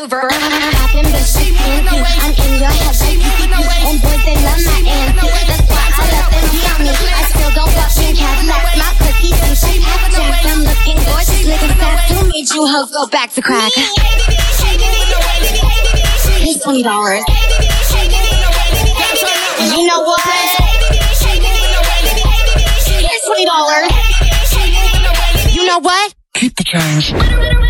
over. Popping bitches panty. I'm in your head like And boys, they love my auntie. That's why I let them tell me. I still don't fucking Cadillacs. My pussy sushi half jacked. I'm looking gorgeous, looking fast. Who made you hoes go back to crack? Here's twenty dollars. You know what? Here's twenty dollars. You know what? Keep the change.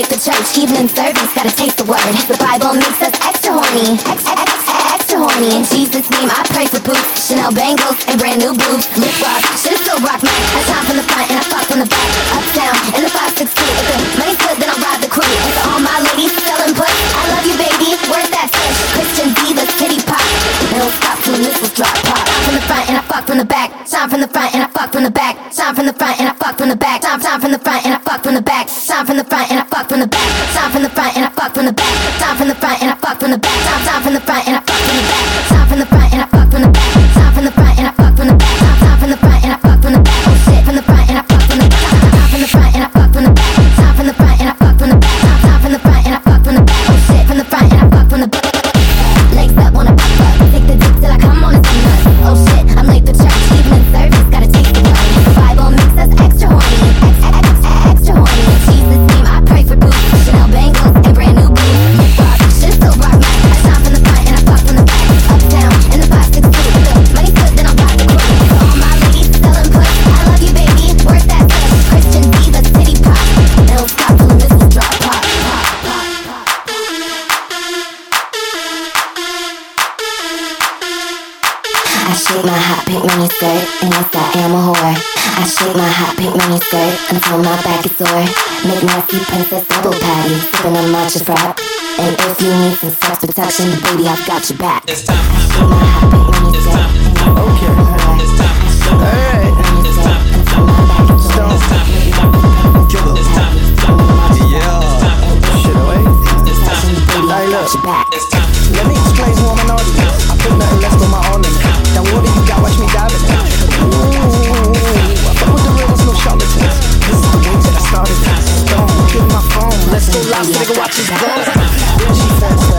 late for church. Evening service, gotta taste the word. The Bible makes us extra horny. Ex- ex- ex- extra horny. In Jesus' name, I pray for boots. Chanel bangles and brand new boots. Lip gloss, shit still rock me. I time from the front and I fuck from the back. Uptown in the 562. If the money's good, then I'll ride the crew. To all my ladies selling puss, I love you, baby. Where's that fish? Christian Diva, kitty pop. Don't stop till the missiles drop. Pop. From the front and I fuck from the back. Shine from the front and I fuck from the back. Shine from the front and I fuck from the back. Shine, shine from the front and I fuck from the back. Shine from the front and I fuck from the back. Shine from the front and I fuck from the back. Shine from the front and I fuck from the back. Shine, shine from the front and I fuck from the back. I shake my hot pink mini skirt, and yes, I am a whore. I shake my hot pink mini skirt until my back is sore. Make nasty princess double patty, sipping a matcha frap. And if you need some self protection, baby, I've got your back. I shake my hot pink mini skirt, and yes, I am a whore. I shake my hot pink mini skirt until my back is sore. Make nasty princess double patty, sipping a matcha frap. And if you need some protection, baby, I've got your back. Let me explain who I'm an audience. I put nothing less than my own you got, watch me dive in. Ooh, with the real no charlatans. This is the way. Don't my phone. Let's go live, nigga, watch this. Then she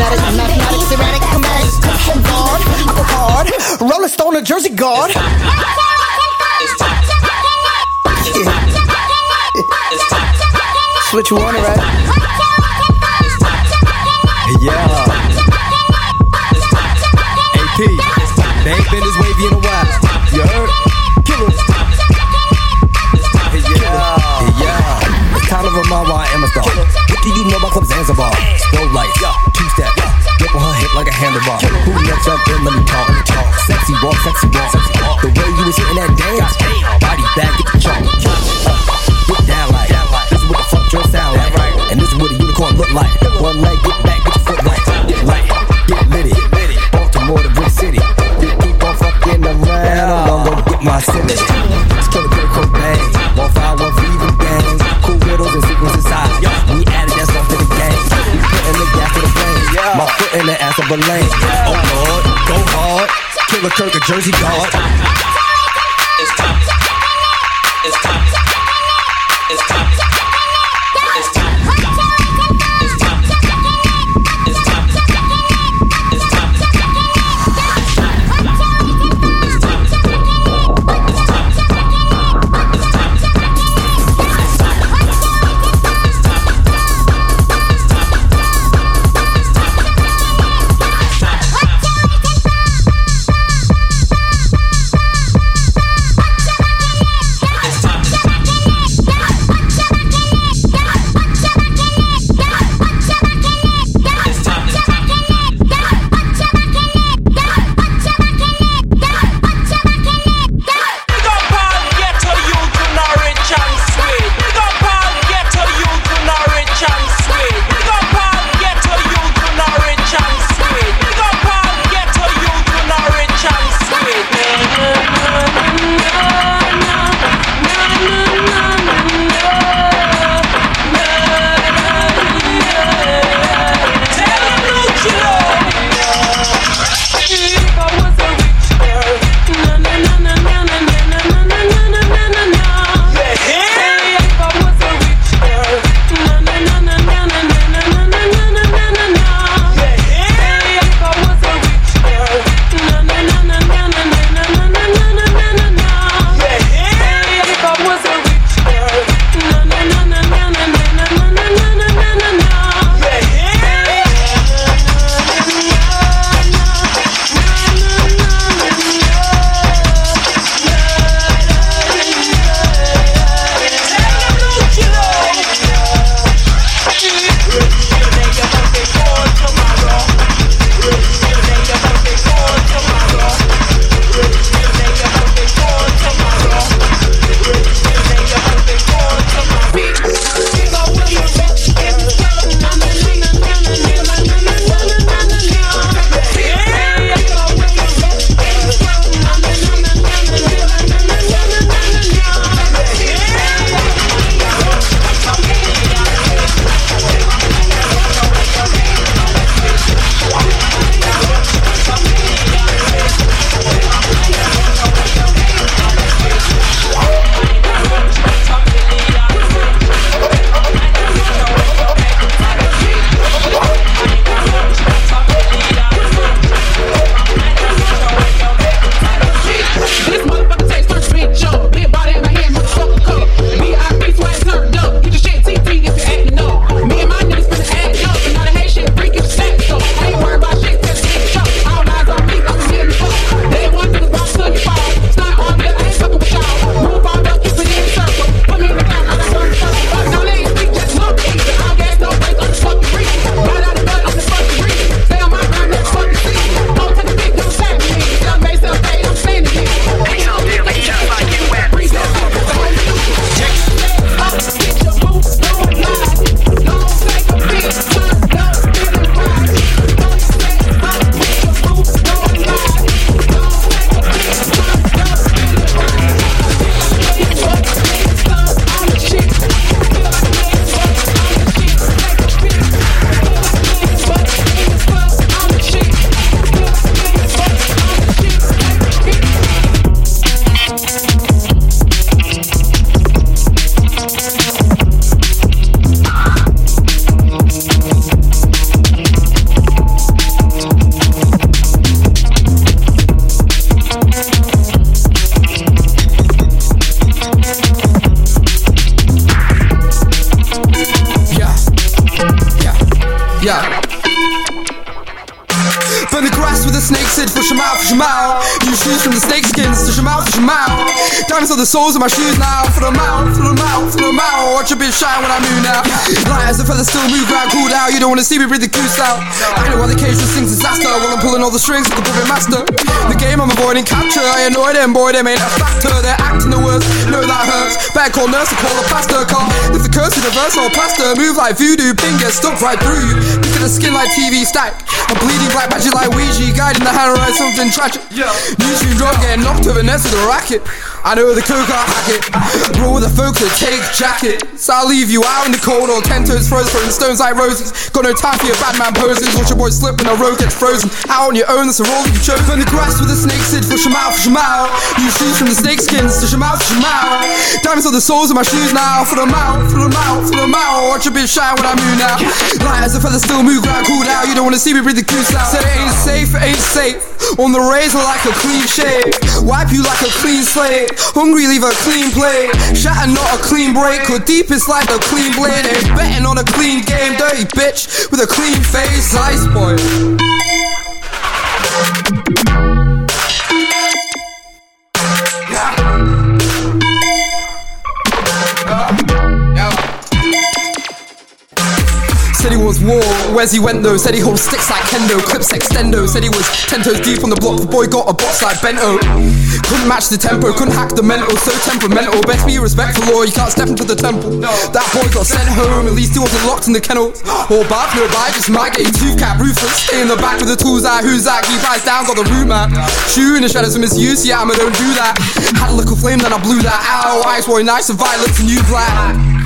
fanatic, mathematics, erratic, comedic. Guard, I go hard. Rolling Stone, a Jersey guard. Switch you on it, right? Yeah. AP, they ain't been this wavy in a while. You heard? Killer. Yeah. Yeah. It's time to remind why I am a star. What do you know about Club Zanzibar? Slow lights, two step, hip like a handlebar. Who next up in? Let me talk. talk. Sexy walk, sexy walk. sexy walk. The way you was hitting that dance, body back, get the chalk. Get down like, this is what the fuck drill sound like. And this is what a unicorn look like. One leg, get back, get your foot right. Get light, get litty. Baltimore to Brick City. You keep on fucking around, I'm gonna go get my city. A. Oh Lord, go hard. Killer Kirk, a Jersey guard. Mouth, for the mouth, the. Watch a bitch shine when I move now. Light as the feather still move, ground cool out. You don't wanna see me breathe the goose out. I know why the cage just sings disaster while I'm pulling all the strings like a puppet master. The game I'm avoiding capture. I annoy them, boy, they ain't a factor. They're acting the worst. No, that hurts. Better call nurse or call a pastor. Car. If the curse is reverse or plaster, move like voodoo. Ping gets stuck right through you. Look at the skin like TV stack. I'm bleeding black magic like Ouija. Guiding the hand right something tragic. New tune drop getting knocked over nest with a racket. I know the coke, I'll hack it. With the folk, take jacket. So I'll leave you out in the cold or ten toes froze, throwing stones like roses. Got no time for your bad man poses. Watch your boy slip when the road gets frozen. Out on your own, that's a role you chose. Burn the grass with a snake sid for Shamal for Shamal. Use shoes from the snake skins to Shamal for Shamal. Diamonds are the soles of my shoes now. For the mouth, for the mouth, for the mouth. Watch a bitch shine when I move now. Light as a feather still move, ground cool now. You don't wanna see me breathe the goose out. Said it ain't safe, it ain't safe. On the razor like a clean shave. Wipe you like a clean slate. Hungry, leave a clean plate. Shatter, not a clean break. Or deepest like a clean blade. Ain't betting on a clean game. Dirty bitch with a clean face. Ice boy. Was war, where's he went though? Said he holds sticks like kendo, clips extendo. Said he was ten toes deep on the block, the boy got a box like bento. Couldn't match the tempo, couldn't hack the mental, so temperamental. Best be respectful, or you can't step into the temple. That boy got sent home, at least he wasn't locked in the kennel. Or bath, no bite, just might get your tooth cap ruthless. Stay in the back with the tools out, who's that? Keep eyes down, got the root man. Shoe in the shadows of misuse, yeah, I'ma don't do that. Had a little flame, then I blew that out. Eyes were nice and violence and you black.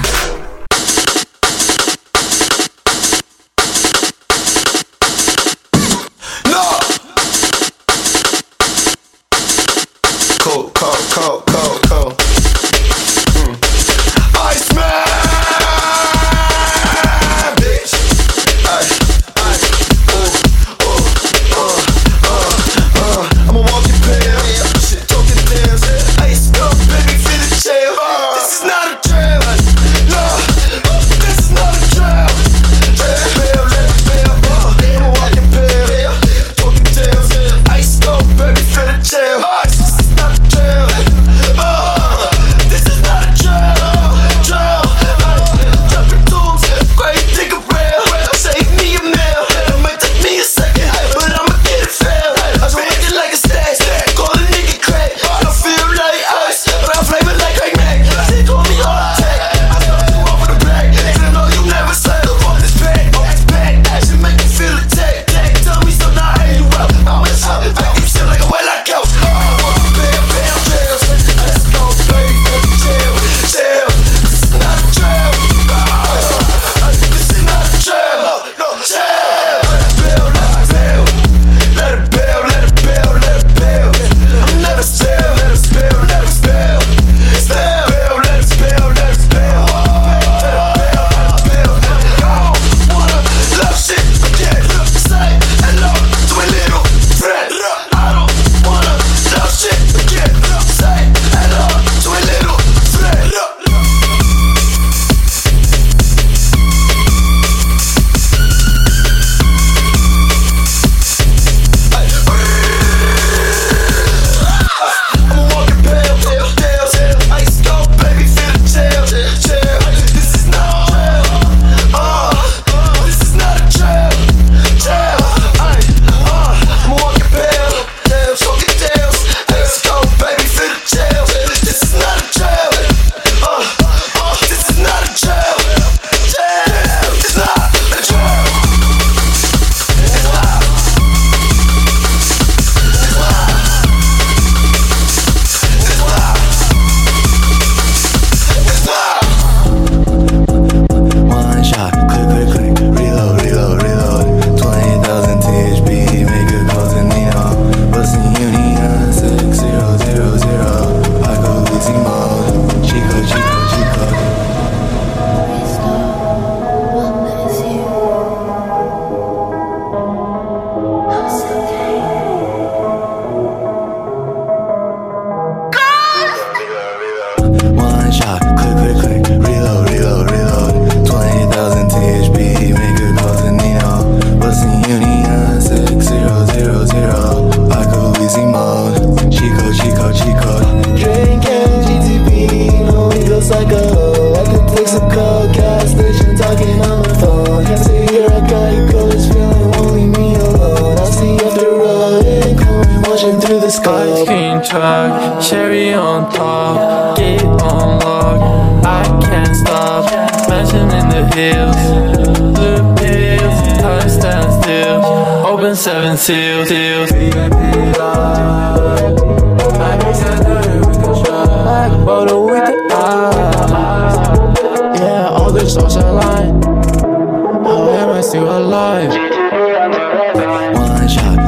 How am I still alive?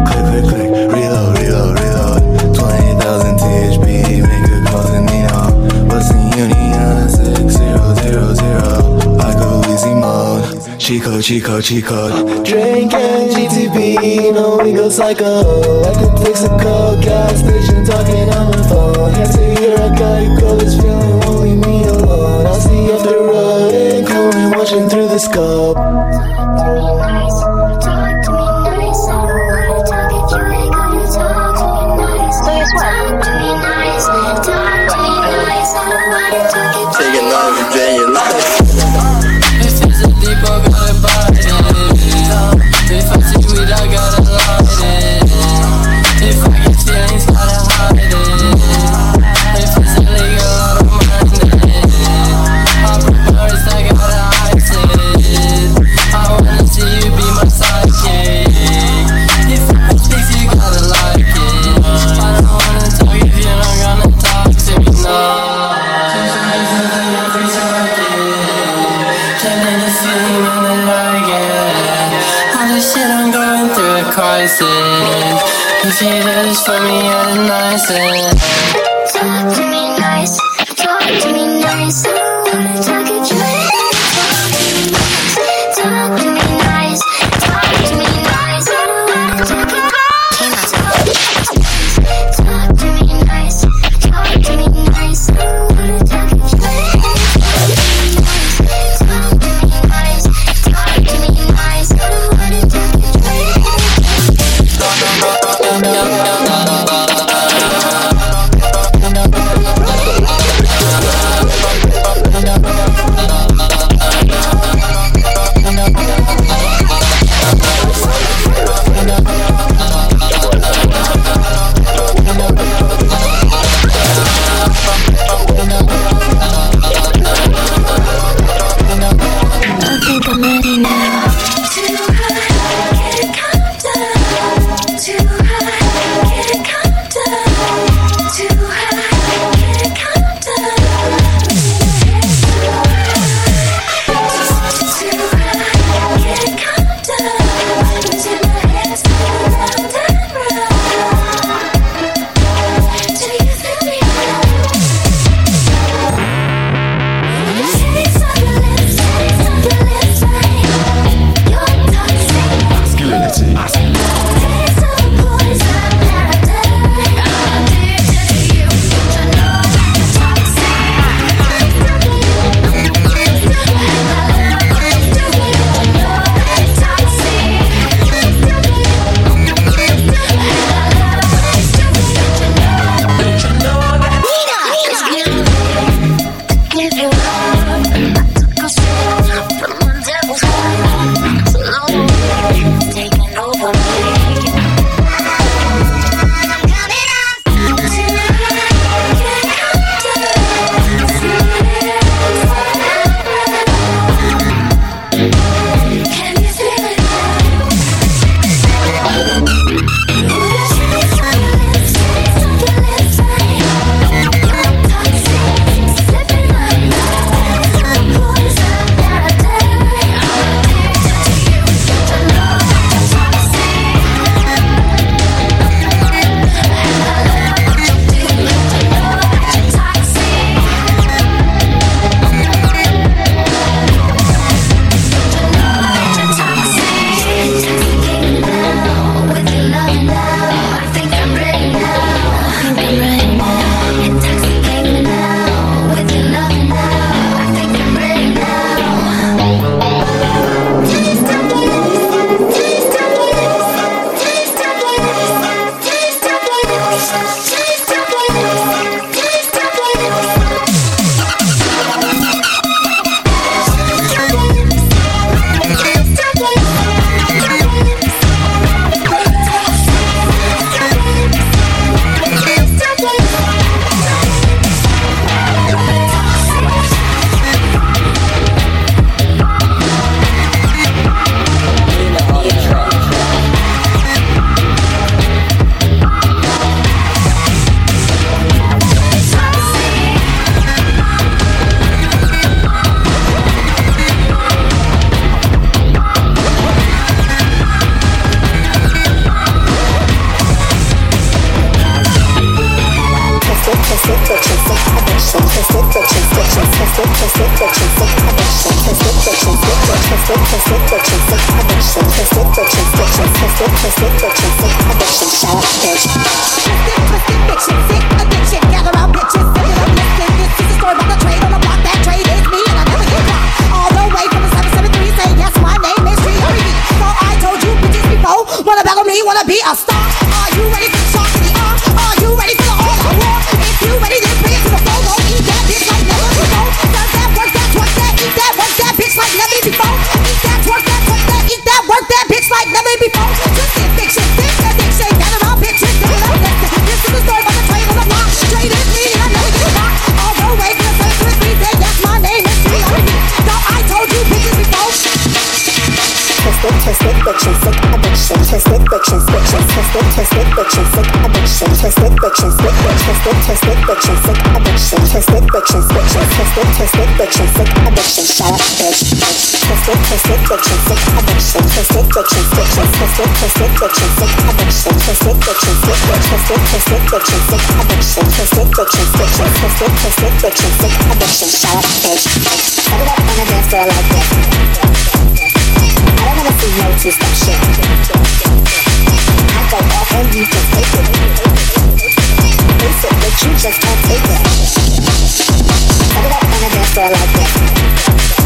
Click, click, click, reload, reload, reload. 20,000 make a Union 6000? I go easy mode. Chico, Chico, Chico. Drink and GTB, no we go psycho. Like a gas station, talking on the phone. Had to hear a guy go, it's feeling. watching through the scope. bitch. Just can't take it. Set it up on a dance floor like this.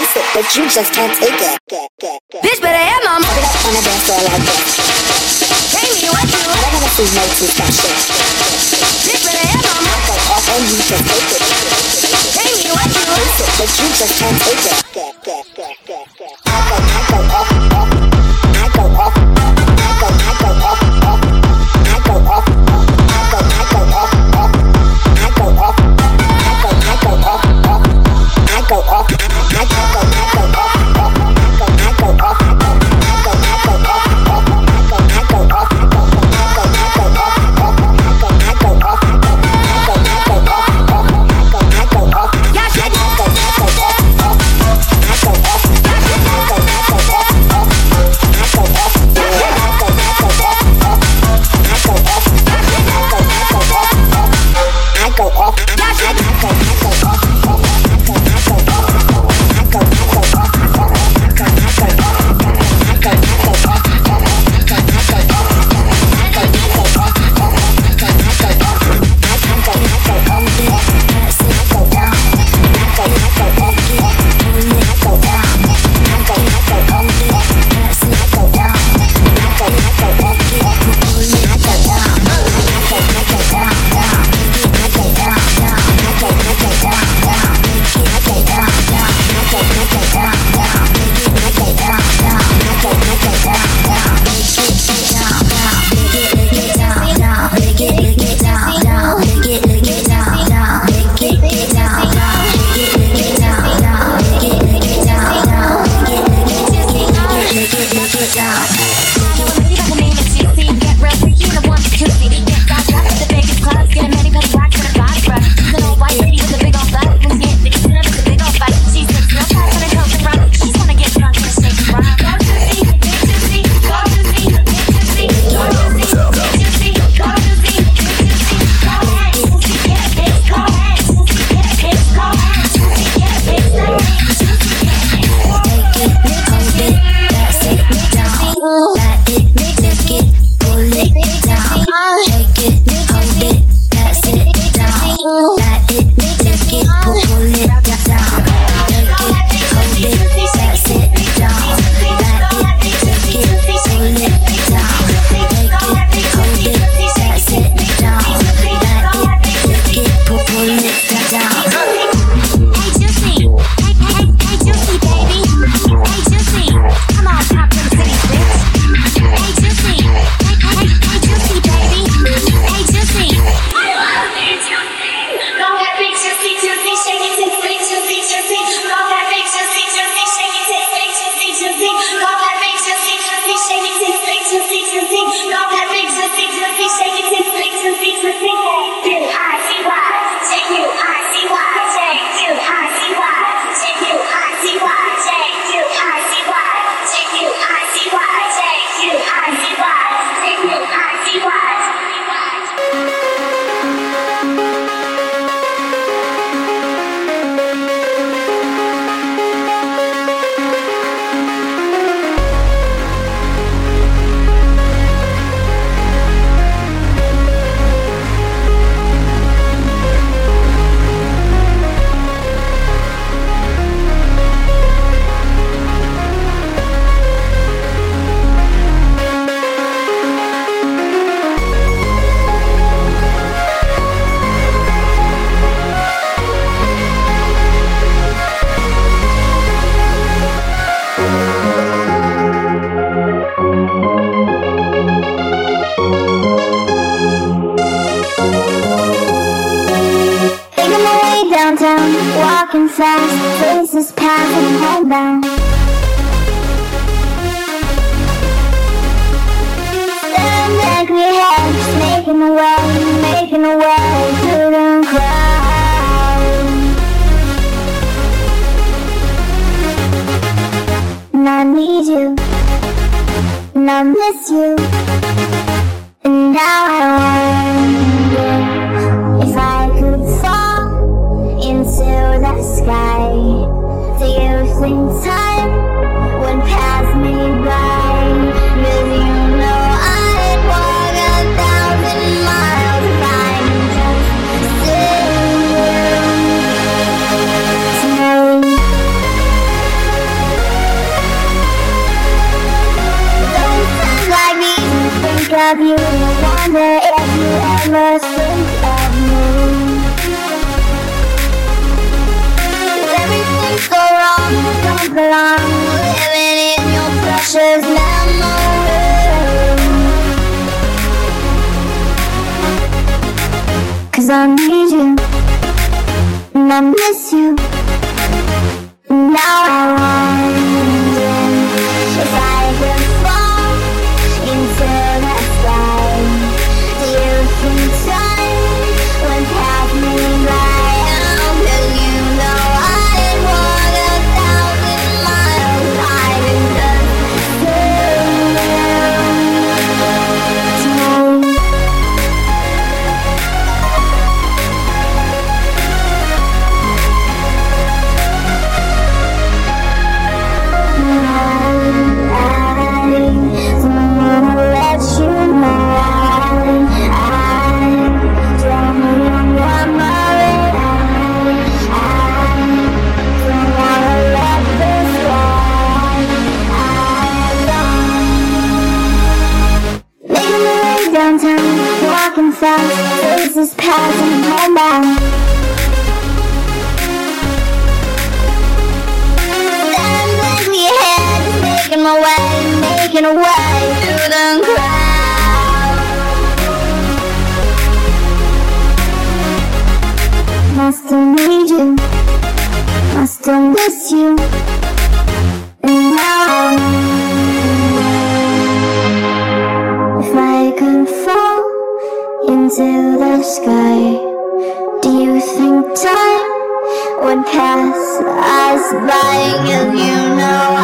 chase it, but you just can't take it. Bitch, better have my mom. up on the dance all like that. Pay me what you want. I don't wanna see no two shit. Bitch, better have my mom. go off you, just take it. Pay me what you want. Chase it, but you just can't take it. sky. Do you think time would pass us by? And you know